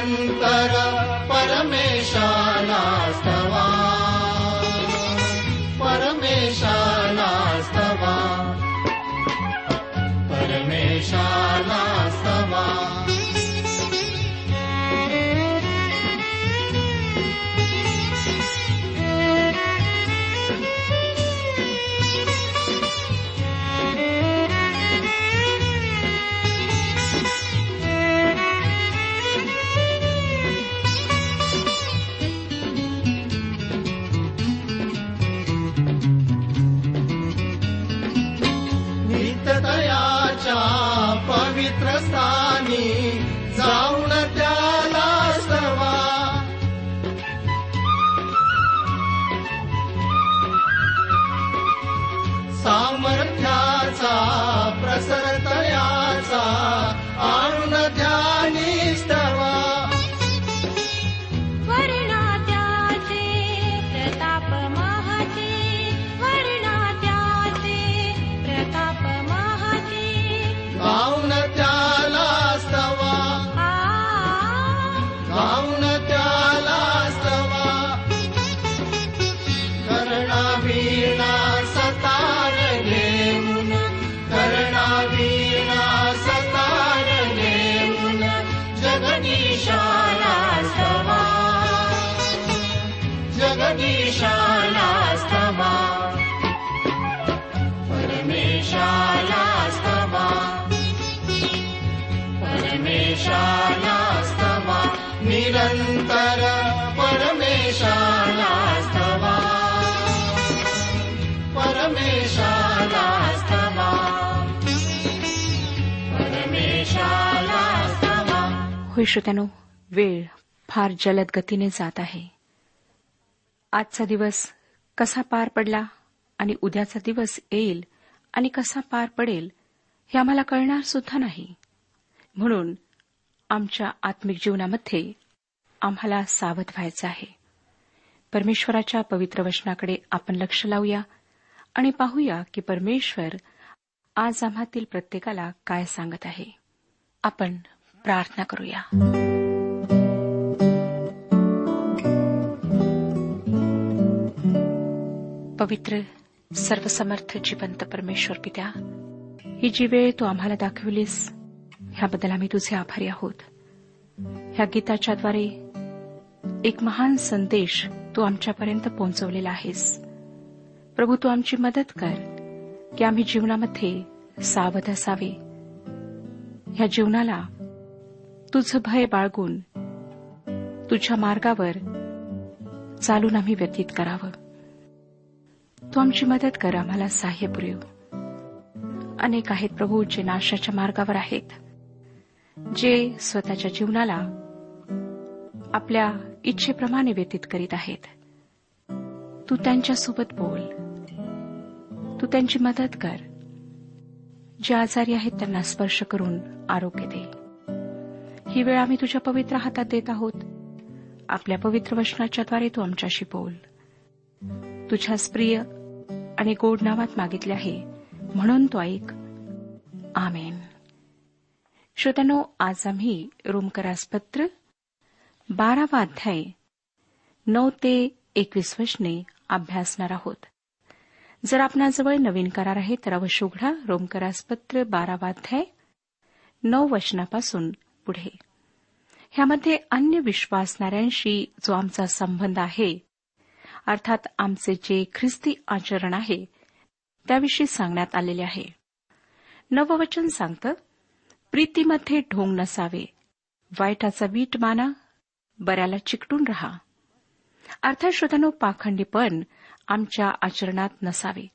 अन्तर परमेशा जगदीशाला स्तवा परमेशाला निरन्तर होय श्रोत्यानो वेळ फार जलद गतीने जात आहे. आजचा दिवस कसा पार पडला आणि उद्याचा दिवस येईल आणि कसा पार पडेल हे आम्हाला कळणार सुद्धा नाही. म्हणून आमच्या आत्मिक जीवनामध्ये आम्हाला सावध व्हायचं आहे. परमेश्वराच्या पवित्र वचनाकडे आपण लक्ष लावूया आणि पाहूया की परमेश्वर आज आम्हातील प्रत्येकाला काय सांगत आहे. आपण प्रार्थना करूया. पवित्र सर्वसमर्थ जिवंत परमेश्वर पित्या ही जी वेळ तू आम्हाला दाखवलीस. ह्याबद्दल आम्ही तुझे आभारी आहोत. ह्या गीताच्याद्वारे एक महान संदेश तू आमच्यापर्यंत पोहोचवलेला आहेस. प्रभू तू आमची मदत कर की आम्ही जीवनामध्ये सावध असावे. ह्या जीवनाला तुझं भय बाळगून तुझ्या मार्गावर चालून आम्ही व्यतीत करावं. तू आमची मदत कर आम्हाला सहाय्य पुरेव अनेक आहेत प्रभू जे नाशाच्या मार्गावर आहेत जे स्वतःच्या जीवनाला आपल्या इच्छेप्रमाणे व्यतीत करीत आहेत. तू त्यांच्यासोबत बोल. तू त्यांची मदत कर. जे आजारी आहेत त्यांना स्पर्श करून आरोग्य दे. ही वेळ आम्ही तुझ्या पवित्र हातात देत आहोत. आपल्या पवित्र वचनाच्याद्वारे तू आमच्याशी बोल. तुझ्या प्रिय आणि गोड नावात मागितले आहे. म्हणून तो ऐक. आमेन. श्रोत्यानो आज आम्ही रोमकरासपत्र बारावा अध्याय नऊ ते एकवीस वचने अभ्यासणार आहोत. जर आपणाजवळ नवीन करार आहे तर अवश्य उघडा रोमकरास पत्र बारावा अध्याय नऊ वचनापासून पुढे. ह्यामध्ये अन्य विश्वासणाऱ्यांशी जो आमचा संबंध आहे अर्थात आमचे जे ख्रिस्ती आचरण आहे त्याविषयी सांगण्यात आलेले आहे. नववचन सांगतं प्रीतीमध्ये ढोंग नसावे वाईटाचा वीट माना बऱ्याला चिकटून रहा. अर्थात श्रोतानो पाखंडीपण आमच्या आचरणात नसावे.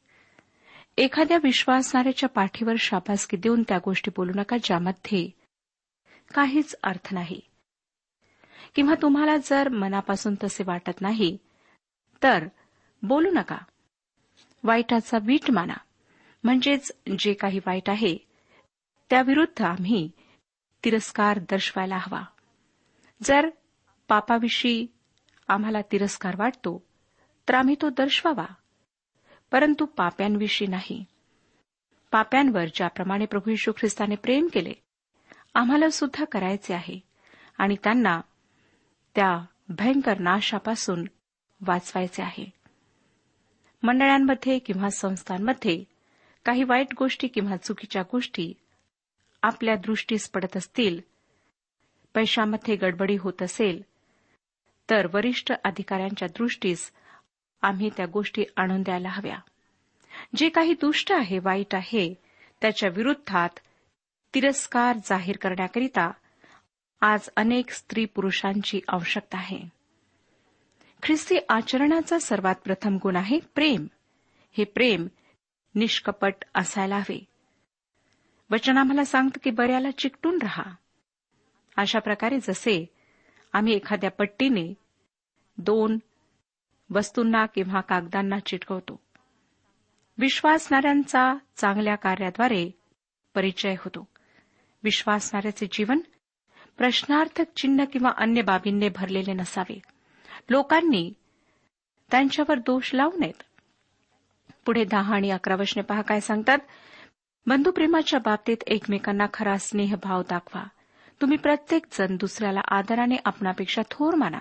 एखाद्या विश्वासणाऱ्याच्या पाठीवर शाबासकी देऊन त्या गोष्टी बोलू नका ज्यामध्ये काहीच अर्थ नाही. किंवा तुम्हाला जर मनापासून तसे वाटत नाही तर बोलू नका. वाईटाचा वीट माना. म्हणजेच जे काही वाईट आहे त्याविरुद्ध आम्ही तिरस्कार दर्शवायला हवा. जर पापाविषयी आम्हाला तिरस्कार वाटतो तर आम्ही तो दर्शवावा. परंतु पाप्यांविषयी नाही. पाप्यांवर ज्याप्रमाणे प्रभू यशू ख्रिस्ताने प्रेम केले आम्हाला सुद्धा करायचे आहे. आणि त्यांना त्या भयंकर नाशापासून वाचवायचे आहे. मंडळांमध्ये किंवा संस्थांमध्ये काही वाईट गोष्टी किंवा चुकीच्या गोष्टी आपल्या दृष्टीस पडत असतील पैशामध्ये गडबडी होत असेल तर वरिष्ठ अधिकाऱ्यांच्या दृष्टीस आम्ही त्या गोष्टी आणून द्यायला हव्या. जे काही दुष्ट आहे वाईट आहे त्याच्या विरुद्धात तिरस्कार जाहीर करण्याकरिता आज अनेक स्त्री पुरुषांची आवश्यकता आहे. ख्रिस्ती आचरणाचा सर्वात प्रथम गुण आहे प्रेम. हे प्रेम निष्कपट असायला हवे. वचन आम्हाला सांगतं की बऱ्याला चिकटून रहा. अशा प्रकारे जसे आम्ही एखाद्या पट्टीने दोन वस्तूंना किंवा कागदांना चिटकवतो. विश्वासणाऱ्यांचा चांगल्या कार्याद्वारे परिचय होतो. विश्वासणाऱ्याचे जीवन प्रश्नार्थक चिन्ह किंवा अन्य बाबींनी भरलेले नसावे. लोकांनी त्यांच्यावर दोष लावू नयेत. पुढे दहा आणि अकरा वशने पहा काय सांगतात. बंधुप्रेमाच्या बाबतीत एकमेकांना खरा स्नेहभाव दाखवा. तुम्ही प्रत्येक जण दुसऱ्याला आदराने आपणापेक्षा थोर माना.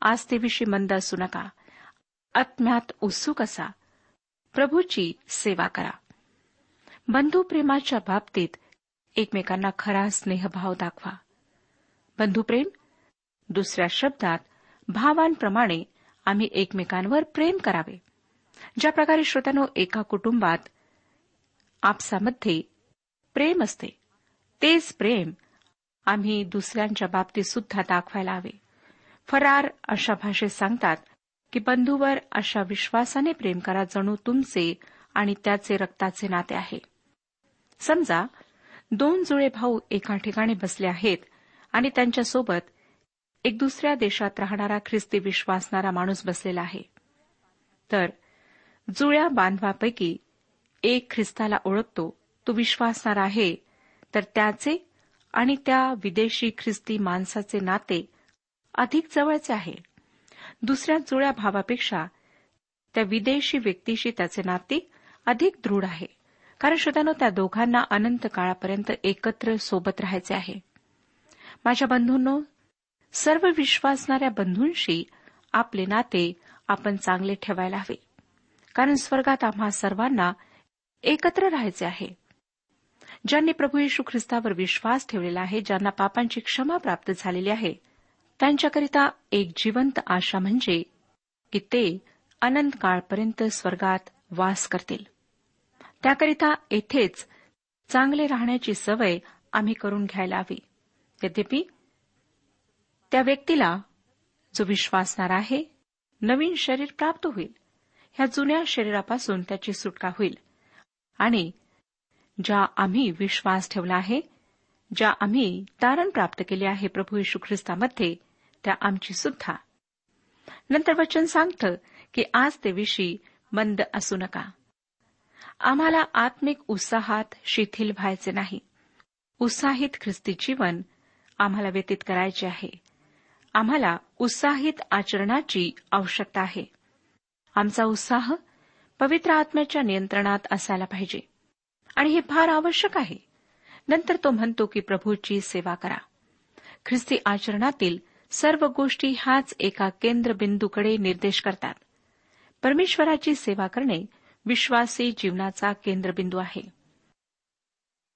आज ते विषयी मंद असू नका. आत्म्यात उत्सुक असा. प्रभूची सेवा करा. बंधुप्रेमाच्या बाबतीत एकमेकांना खरा स्नेहभाव दाखवा. बंधुप्रेम दुसऱ्या शब्दात भावांप्रमाणे आम्ही एकमेकांवर प्रेम करावे. ज्या प्रकारे श्रोत्यानो एका कुटुंबात आपसामध्ये प्रेम असते तेच प्रेम आम्ही दुसऱ्यांच्या बाबतीत सुद्धा दाखवायला हवे. फरार अशा भाषेत सांगतात की बंधूवर अशा विश्वासाने प्रेम करा जणू तुमचे आणि त्याचे रक्ताचे नाते आहे. समजा दोन जुळे भाऊ एका ठिकाणी बसले आहेत आणि त्यांच्यासोबत एक दुसऱ्या देशात राहणारा ख्रिस्ती विश्वासणारा माणूस बसलेला आहे. तर जुळ्या बांधवापैकी एक ख्रिस्ताला ओळखतो तो विश्वासणारा आहे. तर त्याचे आणि त्या विदेशी ख्रिस्ती माणसाचे नाते अधिक जवळचे आहे. दुसऱ्या जुळ्या भावापेक्षा त्या विदेशी व्यक्तीशी त्याचे नाते अधिक दृढ आहे. कारण श्रोत्यानो त्या दोघांना अनंत काळापर्यंत एकत्र सोबत राहायचे आहे. माझ्या बंधूंनो सर्व विश्वासणाऱ्या बंधूंशी आपले नाते आपण चांगले ठेवायला हवे. कारण स्वर्गात आम्हा सर्वांना एकत्र राहायचे आहे. ज्यांनी प्रभू येशू ख्रिस्तावर विश्वास ठेवलेला आहे ज्यांना पापांची क्षमा प्राप्त झालेली आहे त्यांच्याकरिता एक जिवंत आशा म्हणजे की ते अनंत काळपर्यंत स्वर्गात वास करतील. त्याकरिता येथेच चांगले राहण्याची सवय आम्ही करून घ्यायला हवी. यद्यपि त्या व्यक्तीला जो विश्वासणार आहे नवीन शरीर प्राप्त होईल. ह्या जुन्या शरीरापासून त्याची सुटका होईल. आणि ज्या आम्ही विश्वास ठेवला आहे ज्या आम्ही तारण प्राप्त केले आहे प्रभू यशू ख्रिस्तामध्ये त्या आमची सुद्धा नंतर वचन सांगतं की आज ते विषयी मंद असू नका. आम्हाला आत्मिक उत्साहात शिथिल व्हायचे नाही. उत्साहित ख्रिस्ती जीवन आम्हाला व्यतीत करायचे आहे. आम्हाला उत्साहित आचरणाची आवश्यकता आहे. आमचा उत्साह पवित्र आत्म्याच्या नियंत्रणात असायला पाहिजे. आणि हे फार आवश्यक आहे. नंतर तो म्हणतो की प्रभूची सेवा करा. ख्रिस्ती आचरणातील सर्व गोष्टी ह्याच एका केंद्रबिंदूकडे निर्देश करतात. परमेश्वराची सेवा करणे विश्वासी जीवनाचा केंद्रबिंदू आहे.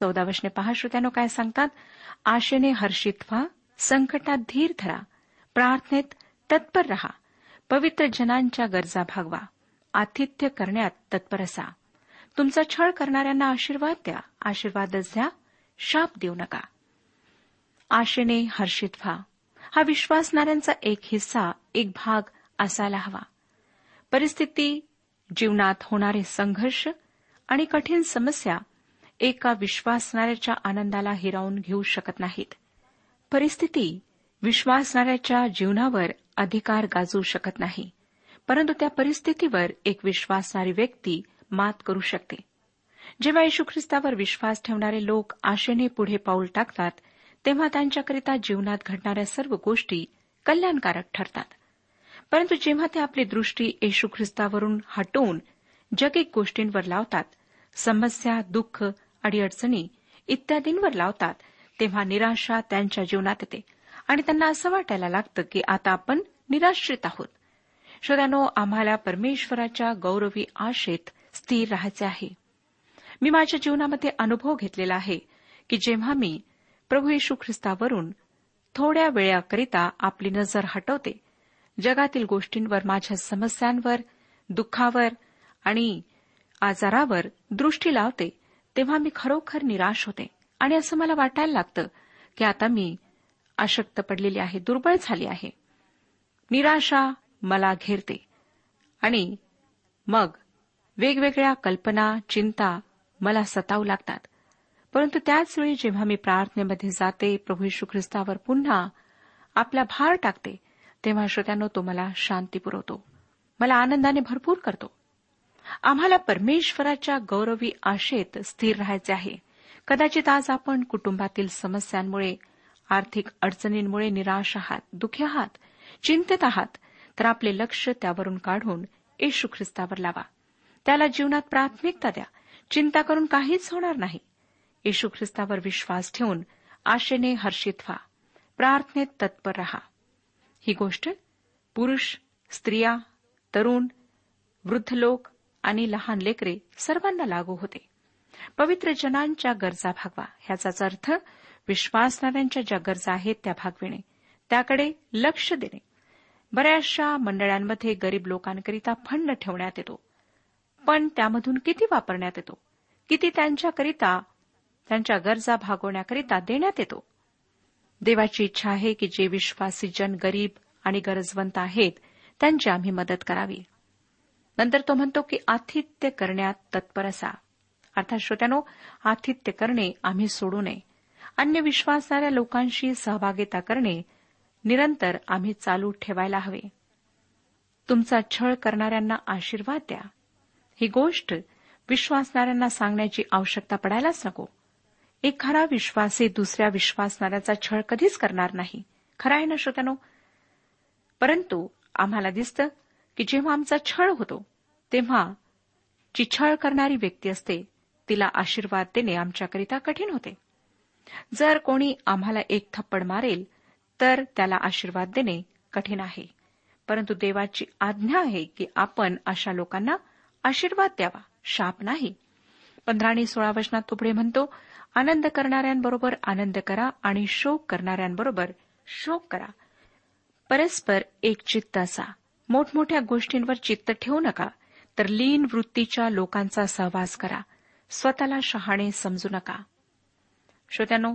चौदा वशने पहा श्रोत्यानो काय सांगतात? आशेने हर्षित व्हा संकटात धीर धरा. प्रार्थनेत तत्पर रहा. पवित्र जनांच्या गरजा भागवा. आतिथ्य करण्यात तत्पर असा. तुमचा छळ करणाऱ्यांना आशीर्वाद द्या. आशीर्वादच द्या. शाप देऊ नका. आशेने हर्षित व्हा. हा विश्वासणाऱ्यांचा एक हिस्सा एक भाग असायला हवा. परिस्थिती जीवनात होणारे संघर्ष आणि कठीण समस्या एका विश्वासणाऱ्याच्या आनंदाला हिरावून घेऊ शकत नाहीत. परिस्थिती विश्वासणाऱ्याच्या जीवनावर अधिकार गाजवू शकत नाही परंतु त्या परिस्थितीवर एक विश्वासणारी व्यक्ती मात करू शकते. जेव्हा येशू ख्रिस्तावर विश्वास ठेवणारे लोक आशेने पुढे पाऊल टाकतात तेव्हा त्यांच्याकरिता जीवनात घडणाऱ्या सर्व गोष्टी कल्याणकारक ठरतात. परंतु जेव्हा ते आपली दृष्टी येशू ख्रिस्तावरून हटवून जगिक गोष्टींवर लावतात समस्या दुःख अडीअडचणी इत्यादींवर लावतात तेव्हा निराशा त्यांच्या जीवनात येते. आणि त्यांना असं वाटायला लागतं की आता आपण निराश्रित आहोत. श्रोत्यानो आम्हाला परमेश्वराच्या गौरवी आशेत स्थिर राहायचे आहे. मी माझ्या जीवनामध्ये अनुभव घेतलेला आहे की जेव्हा मी प्रभू येशू ख्रिस्तावरून थोड्या वेळाकरिता आपली नजर हटवते जगातील गोष्टींवर माझ्या समस्यांवर दुःखावर आणि आजारावर दृष्टी लावते तेव्हा मी खरोखर निराश होते. आणि असं मला वाटायला लागतं की आता मी अशक्त पडलेली आहे दुर्बळ झाली आहे. निराशा मला घेरते. आणि मग वेगवेगळ्या कल्पना चिंता मला सतावू लागतात. परंतु त्याचवेळी जेव्हा मी प्रार्थनेमध्ये जाते प्रभू यशू ख्रिस्तावर पुन्हा आपला भार टाकते तेव्हा श्रोत्यानो तो मला शांती पुरवतो. मला आनंदाने भरपूर करतो. आम्हाला परमेश्वराच्या गौरवी आशेत स्थिर राहायचे आहे. कदाचित आज आपण कुटुंबातील समस्यांमुळे आर्थिक अडचणींमुळे निराश आहात दुःखी आहात चिंतित आहात तर आपले लक्ष त्यावरून काढून येशू ख्रिस्तावर लावा. त्याला जीवनात प्राथमिकता द्या. चिंता करून काहीच होणार नाही. येशू ख्रिस्तावर विश्वास ठेवून आशेने हर्षित व्हा. प्रार्थनेत तत्पर रहा. ही गोष्ट पुरुष स्त्रिया तरुण वृद्ध लोक आणि लहान लेकरे सर्वांना लागू होते. पवित्र जनांच्या गरजा भागवा. ह्याचाच अर्थ विश्वासणाऱ्यांच्या ज्या गरजा आहेत त्या भागविणे त्याकडे लक्ष देणे. बऱ्याचशा मंडळांमध्ये गरीब लोकांकरिता फंड ठेवण्यात येतो पण त्यामधून किती वापरण्यात येतो? किती त्यांच्याकरिता त्यांच्या गरजा भागवण्याकरिता देण्यात येतो? देवाची इच्छा आहे की जे विश्वासी जन गरीब आणि गरजवंत आहेत त्यांची आम्ही मदत करावी. नंतर तो म्हणतो की आतिथ्य करण्यात तत्पर असा. अर्थात श्रोत्यानो आतिथ्य करणे आम्ही सोडू नये. अन्य विश्वासणाऱ्या लोकांशी सहभागिता करणे निरंतर आम्ही चालू ठेवायला हवे. तुमचा छळ करणाऱ्यांना आशीर्वाद द्या. ही गोष्ट विश्वासणाऱ्यांना सांगण्याची आवश्यकता पडायलाच नको. एक खरा विश्वासी दुसऱ्या विश्वासणाऱ्याचा छळ कधीच करणार नाही. खरा आहे ना श्रोत्यानो? परंतु आम्हाला दिसतं की जेव्हा आमचा छळ होतो तेव्हा जी छळ करणारी व्यक्ती असते तिला आशीर्वाद देणे आमच्याकरिता कठीण होते. जर कोणी आम्हाला एक थप्पड मारेल तर त्याला आशीर्वाद देणे कठीण आहे. परंतु देवाची आज्ञा आहे की आपण अशा लोकांना आशीर्वाद द्यावा शाप नाही. पंधरा आणि सोळा वचनात तो पुढे म्हणतो आनंद करणाऱ्यांबरोबर आनंद करा आणि शोक करणाऱ्यांबरोबर शोक करा. परस्पर एक चित्त असा. मोठमोठ्या गोष्टींवर चित्त ठेवू नका तर लीन वृत्तीच्या लोकांचा सहवास करा. स्वतःला शहाणे समजू नका. श्रोत्यानो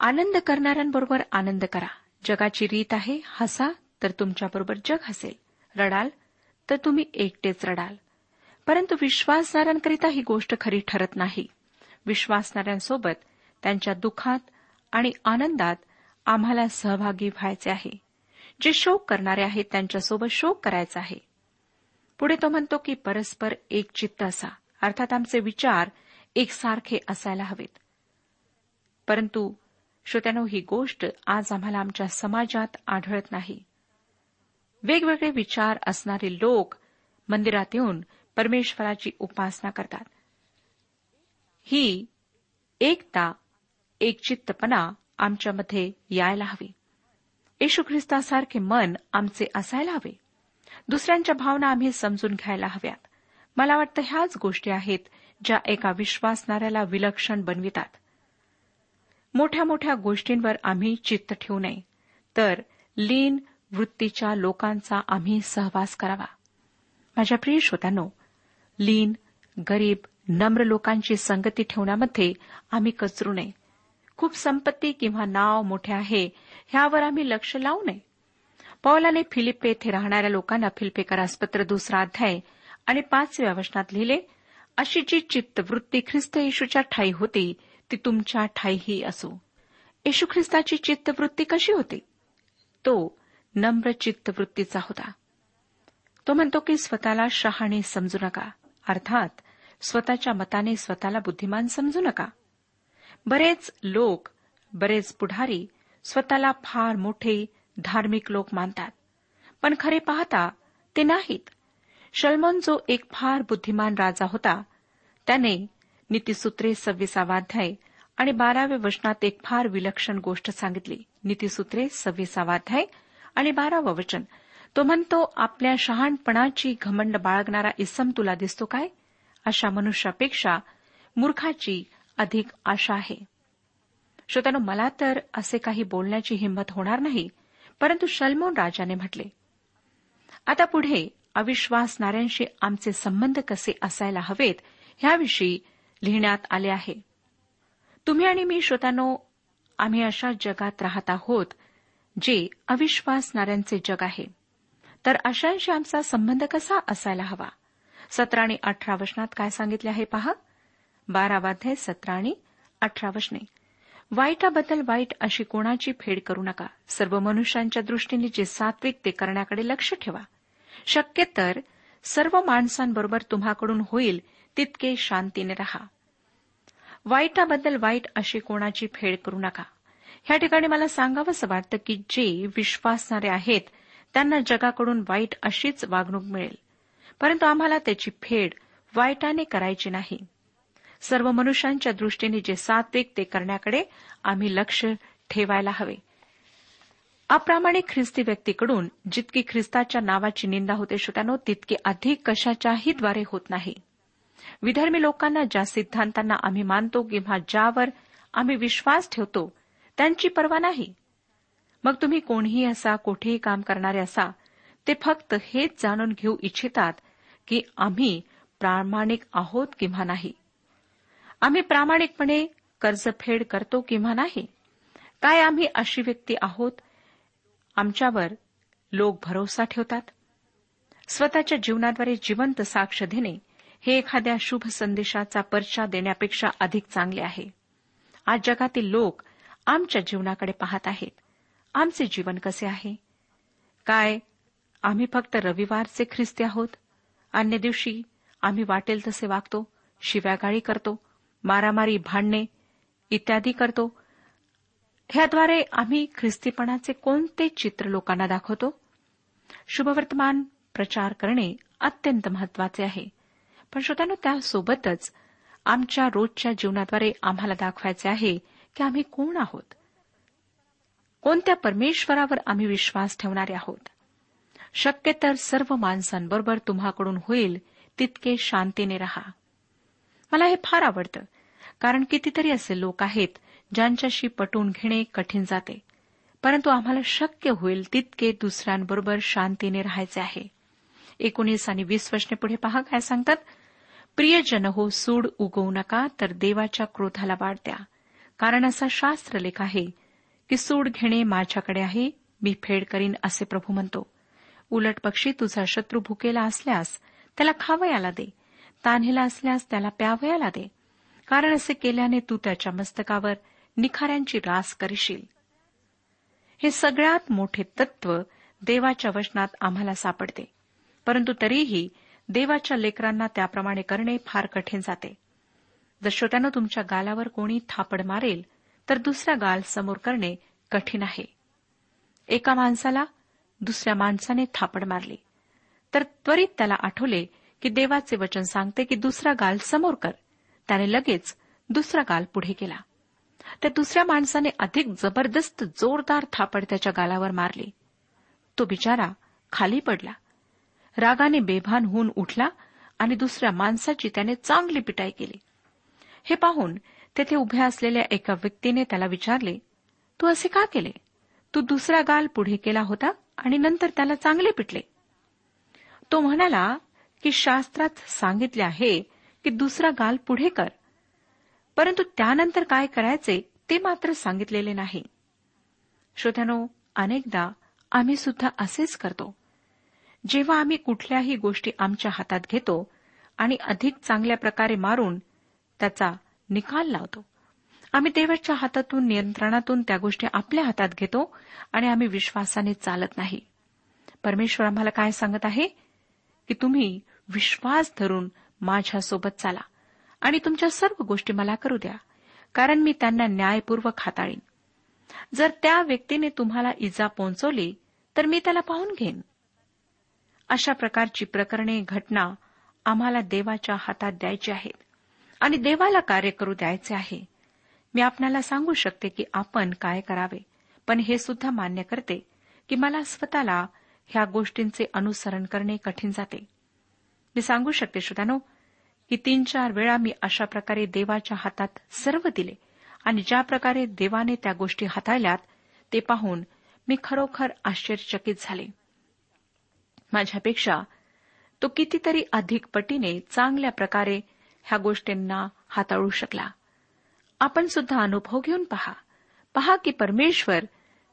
आनंद करणाऱ्यांबरोबर आनंद करा. जगाची रीत आहे हसा तर तुमच्याबरोबर जग हसेल. रडाल तर तुम्ही एकटेच रडाल. परंतु विश्वासणाऱ्यांकरिता ही गोष्ट खरी ठरत नाही. विश्वासणाऱ्यांसोबत त्यांच्या दुःखात आणि आनंदात आम्हाला सहभागी व्हायचे आहे. जे शोक करणारे आहेत त्यांच्यासोबत शोक करायचा आहे. पुढे तो म्हणतो की परस्पर एक चित्त असा. अर्थात आमचे विचार एकसारखे असायला हवेत. परंतु श्रोत्यानो ही गोष्ट आज आम्हाला आमच्या समाजात आढळत नाही. वेगवेगळे विचार असणारे लोक मंदिरात येऊन परमेश्वराची उपासना करतात. ही एकता एकचित्तपणा आमच्यामध्ये यायला हवी. येशू ख्रिस्तासारखे मन आमचे असायला हवे. दुसऱ्यांच्या भावना आम्ही समजून घ्यायला हव्यात. मला वाटतं ह्याच गोष्टी आहेत ज्या एका विश्वासणाऱ्याला विलक्षण बनवितात. मोठ्या मोठ्या गोष्टींवर आम्ही चित्त ठेवू नये. तर लीन वृत्तीच्या लोकांचा आम्ही सहवास करावा. माझ्या प्रिय श्रोत्यानो लीन गरीब नम्र लोकांची संगती ठेवण्यामध्ये आम्ही कचरू नये. खूप संपत्ती किंवा नाव मोठे आहे ह्यावर आम्ही लक्ष लावू नये. पौलाने फिलिप्पे येथे राहणाऱ्या लोकांना फिल्पेकरास पत्र दुसरा अध्याय आणि पाचव्या वचनात लिहिले अशी जी चित्तवृत्ती ख्रिस्त येशूच्या ठाई होती ती तुमच्या ठाईही असो. येशू ख्रिस्ताची चित्तवृत्ती कशी होती? तो नम्र चित्तवृत्तीचा होता. तो म्हणतो की स्वतःला शहाणे समजू नका. अर्थात स्वतःच्या मताने स्वतःला बुद्धिमान समजू नका. बरेच लोक बरेच पुढारी स्वतःला फार मोठे धार्मिक लोक मानतात. पण खरे पाहता ते नाहीत. शलमोन जो एक फार बुद्धिमान राजा होता त्याने नीतीसूत्रे सव्वीसावाध्याय आणि बाराव्या वचनात एक फार विलक्षण गोष्ट सांगितली. नीतीसूत्रे सव्वीसावाध्याय आणि बारावं वचन. तो म्हणतो आपल्या शहाणपणाची घमंड बाळगणारा इसम तुला दिसतो काय? अशा मनुष्यापेक्षा मूर्खाची अधिक आशा आहे. श्रोत्यानो मला तर असे काही बोलण्याची हिंमत होणार नाही परंतु शल्मोन राजाने म्हटले आता पुढे अविश्वासणाऱ्यांशी आमचे संबंध कसे असायला हवेत ह्याविषयी लिहिण्यात आले आहे. तुम्ही आणि मी श्रोतानो आम्ही अशा जगात राहत आहोत जे अविश्वासणाऱ्यांचे जग आहे. तर अशांशी आमचा संबंध कसा असायला हवा? सतरा आणि अठरा वचनात काय सांगितले आहे पहा? बारावाध्याय सतरा आणि अठरा वचने. वाईटाबद्दल वाईट अशी कोणाची फेड करू नका. सर्व मनुष्यांच्या दृष्टीने जे सात्विक ते करण्याकडे लक्ष ठेवा. शक्य तर सर्व माणसांबरोबर तुम्हाकडून होईल तितके शांतीने रहा. वाईटाबद्दल वाईट अशी कोणाची फेड करू नका. ह्या ठिकाणी मला सांगावंसं वाटतं की जे विश्वासणारे आहेत त्यांना जगाकडून वाईट अशीच वागणूक मिळेल. परंतु आम्हाला त्याची फेड वाईटाने करायची नाही. सर्व मनुष्यांच्या दृष्टीने जे सात्विक ते करण्याकडे आम्ही लक्ष ठेवायला हवे. अप्रामाणिक ख्रिस्ती व्यक्तीकडून जितकी ख्रिस्ताच्या नावाची निंदा होते श्रोत्यानो तितकी अधिक कशाच्याही द्वारे होत नाही. विधर्मी लोकांना ज्या सिद्धांतांना आम्ही मानतो किंवा ज्यावर आम्ही विश्वास ठेवतो त्यांची पर्वा नाही. मग तुम्ही कोणीही असा कोठेही काम करणारे असा ते फक्त हेच जाणून घेऊ इच्छितात की आम्ही प्रामाणिक आहोत किंवा नाही. आम्ही प्रामाणिकपणे कर्जफेड करतो किंवा नाही. काय आम्ही अशी व्यक्ती आहोत? आमच्यावर लोक भरोसा ठेवतात. स्वतःच्या जीवनाद्वारे जिवंत साक्ष देणे हे एखाद्या शुभ संदेशाचा पर्चा देण्यापेक्षा अधिक चांगले आहे. आज जगातील लोक आमच्या जीवनाकडे पाहत आहेत. आमचे जीवन कसे आहे? काय आम्ही फक्त रविवारचे ख्रिस्ती आहोत? अन्य दिवशी आम्ही वाटेल तसे वागतो शिव्यागाळी करतो मारामारी भांडणे इत्यादी करतो. ह्याद्वारे आम्ही ख्रिस्तीपणाचे कोणते चित्र लोकांना दाखवतो? शुभवर्तमान प्रचार करणे अत्यंत महत्त्वाचे आहे. पण श्रोत्यानो त्यासोबतच आमच्या रोजच्या जीवनाद्वारे आम्हाला दाखवायचे आहे की आम्ही कोण आहोत. कोणत्या परमेश्वरावर आम्ही विश्वास ठेवणारे आहोत? शक्य तर सर्व माणसांबरोबर तुम्हाकडून होईल तितके शांतीने रहा. मला हे फार आवडतं कारण कितीतरी असे लोक आहेत ज्यांच्याशी पटवून घेणे कठीण जाते परंतु आम्हाला शक्य होईल तितके दुसऱ्यांबरोबर शांतीने राहायचे आहे. एकोणीस आणि वीस वर्षने पुढे पहा काय सांगतात? प्रियजन हो सूड उगवू नका तर देवाच्या क्रोधाला वाढ द्या. कारण असा शास्त्रलेख आहे की सूड घेणे माझ्याकडे आहे मी फेड करीन असे प्रभू म्हणतो. उलट पक्षी तुझा शत्रू भुकेला असल्यास त्याला खावयाला दे. तान्हेला असल्यास त्याला प्यावयाला दे. कारण असे केल्याने तू त्याच्या मस्तकावर निखाऱ्यांची रास करशील. हे सगळ्यात मोठे तत्व देवाच्या वचनात आम्हाला सापडते. परंतु तरीही देवाच्या लेकरांना त्याप्रमाणे करणे फार कठीण जाते. जर श्रोत्यानं तुमच्या गालावर कोणी थापड मारेल तर दुसरा गाल समोर करणे कठीण आहे. एका माणसाला दुसऱ्या माणसाने थापड मारली तर त्वरित त्याला आठवले की देवाचे वचन सांगते की दुसरा गाल समोर कर. त्याने लगेच दुसरा गाल पुढे केला. त्या दुसऱ्या माणसाने अधिक जबरदस्त जोरदार थापड त्याच्या गालावर मारली. तो बिचारा खाली पडला. रागाने बेभान होऊन उठला आणि दुसऱ्या माणसाची त्याने चांगली पिटाई केली. हे पाहून तेथे उभ्या असलेल्या एका व्यक्तीने त्याला विचारले तू असे का केले? तू दुसरा गाल पुढे केला होता आणि नंतर त्याला चांगले पिटले. तो म्हणाला की शास्त्रात सांगितले आहे की दुसरा गाल पुढे कर परंतु त्यानंतर काय करायचे ते मात्र सांगितलेले नाही. श्रोत्यानो अनेकदा आम्ही सुद्धा असेच करतो. जेव्हा आम्ही कुठल्याही गोष्टी आमच्या हातात घेतो आणि अधिक चांगल्या प्रकारे मारून त्याचा निकाल लावतो. आम्ही देवाच्या हातातून नियंत्रणातून त्या गोष्टी आपल्या हातात घेतो आणि आम्ही विश्वासाने चालत नाही. परमेश्वर आम्हाला काय सांगत आहे? की तुम्ही विश्वास धरून माझ्यासोबत चाला आणि तुमच्या सर्व गोष्टी मला करू द्या कारण मी त्यांना न्यायपूर्वक हाताळीन. जर त्या व्यक्तीने तुम्हाला इजा पोहोचवली तर मी त्याला पाहून घेईन. अशा प्रकारची प्रकरणे घटना आम्हाला देवाच्या हातात द्यायची आहेत आणि देवाला कार्य करू द्यायचे आहे. मी आपणाला सांगू शकते की आपण काय करावे पण हे सुद्धा मान्य करते की मला स्वतःला ह्या गोष्टींचे अनुसरण करणे कठीण जाते. मी सांगू शकते श्रोत्यानो की तीन चार वेळा मी अशा प्रकारे देवाच्या हातात सर्व दिले आणि ज्या प्रकारे देवाने त्या गोष्टी हाताळल्यात ते पाहून मी खरोखर आश्चर्यचकित झाले. माझ्यापेक्षा. तो कितीतरी अधिक पटीने चांगल्या प्रकारे ह्या गोष्टींना हाताळू शकला. आपण सुद्धा अनुभव घेऊन पहा. पहा की परमेश्वर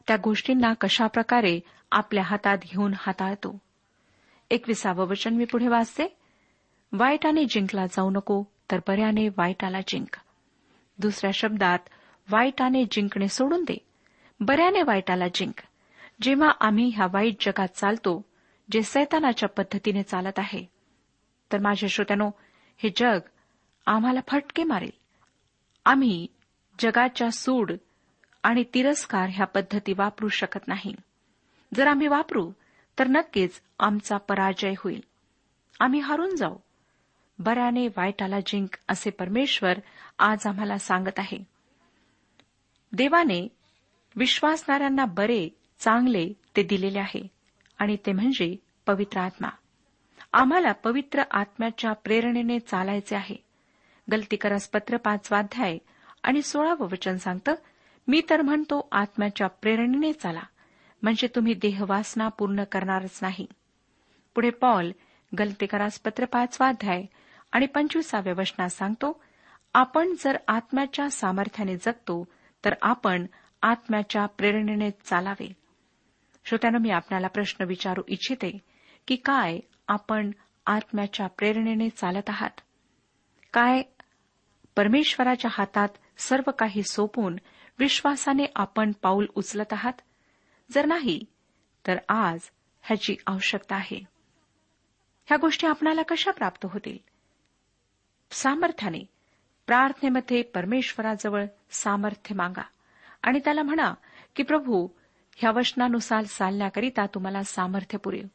त्या गोष्टींना कशाप्रकारे आपल्या हातात घेऊन हाताळतो. एकविसावं वचन मी पुढे वाचते. वाईटाने जिंकला जाऊ नको तर बऱ्याने वाईटाला जिंक. दुसऱ्या शब्दात वाईटाने जिंकणे सोडून दे. बऱ्याने वाईटाला जिंक. जेव्हा आम्ही ह्या वाईट जगात चालतो जे सैतानाच्या पद्धतीने चालत आहे. तर माझ्या श्रोत्यानो हे जग आम्हाला फटके मारेल. आम्ही जगाच्या सूड आणि तिरस्कार ह्या पद्धती वापरू शकत नाही. जर आम्ही वापरू तर नक्कीच आमचा पराजय होईल. आम्ही हारून जाऊ. बऱ्याने वाईटाला जिंक असे परमेश्वर आज आम्हाला सांगत आहे. देवाने विश्वासणाऱ्यांना बरे चांगले ते दिलेले आहे. आणि ते म्हणजे पवित्र आत्मा. आम्हाला पवित्र आत्म्याच्या प्रेरणेने चालायचे आहे. गलतीकरस पत्र पाचवाध्याय आणि सोळावं वचन सांगतं मी तर म्हणतो आत्म्याच्या प्रेरणेने चाला म्हणजे तुम्ही देहवासना पूर्ण करणारच नाही. पुढे पॉल गलतीकरास पत्र पाचवाध्याय आणि पंचवीसाव्या वचनात सांगतो आपण जर आत्म्याच्या सामर्थ्याने जगतो तर आपण आत्म्याच्या प्रेरणेने चालावे. श्रोत्यानं मी आपल्याला प्रश्न विचारू इच्छिते की काय आपण आत्म्याच्या प्रेरणेने चालत आहात? काय परमेश्वराच्या हातात सर्व काही सोपून विश्वासाने आपण पाऊल उचलत आहात? जर नाही तर आज ह्याची आवश्यकता आहे. ह्या गोष्टी आपणाला कशा प्राप्त होतील? सामर्थ्याने प्रार्थनेमध्ये परमेश्वराजवळ सामर्थ्य मागा आणि त्याला म्हणा की प्रभू ह्या वचनानुसार चालण्याकरिता तुम्हाला सामर्थ्य पुरेल.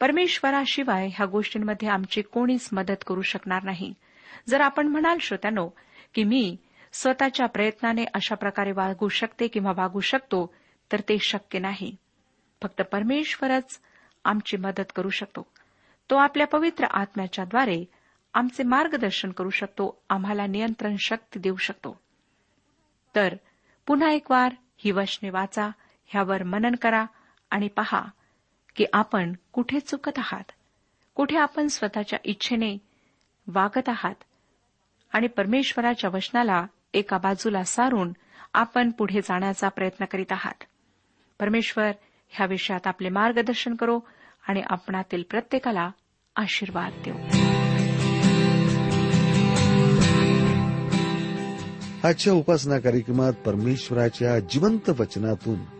परमेश्वराशिवाय ह्या गोष्टींमध्ये आमची कोणीच मदत करू शकणार नाही. जर आपण म्हणाल श्रोत्यानो की मी स्वतःच्या प्रयत्नाने अशा प्रकारे वागू शकते किंवा वागू शकतो तर ते शक्य नाही. फक्त परमेश्वरच आमची मदत करू शकतो. तो आपल्या पवित्र आत्म्याच्याद्वारे आमचे मार्गदर्शन करू शकतो आम्हाला नियंत्रण शक्ती देऊ शकतो. तर पुन्हा एक वार ही वचने वाचा. ह्यावर मनन करा आणि पहा की आपण कुठे चुकत आहात. कुठे आपण स्वतःच्या इच्छेने वागत आहात. आणि परमेश्वराच्या वचनाला एका बाजूला सारून आपण पुढे जाण्याचा प्रयत्न करीत आहात. परमेश्वर ह्या विषयात आपले मार्गदर्शन करो आणि आपणातील प्रत्येकाला आशीर्वाद देऊ. आजच्या उपासना कार्यक्रमात परमेश्वराच्या जिवंत वचनातून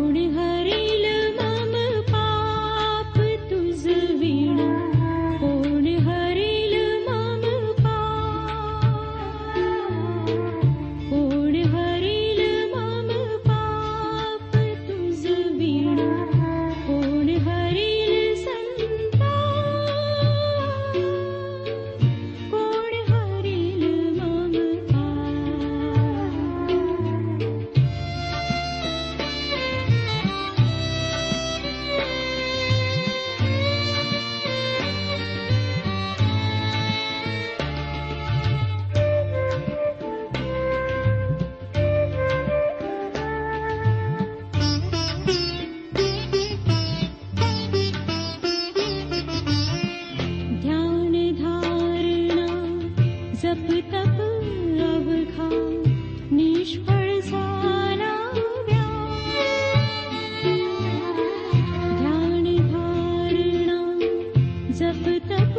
जब तक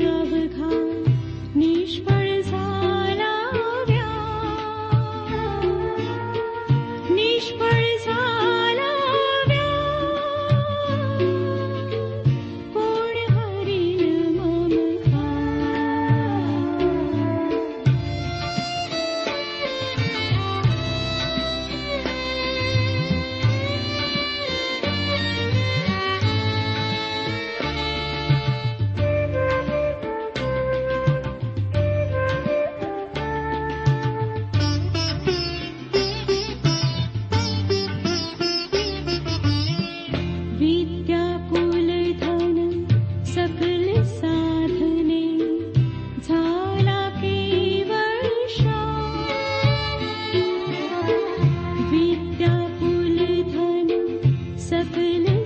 नव घा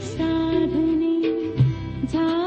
साधने झा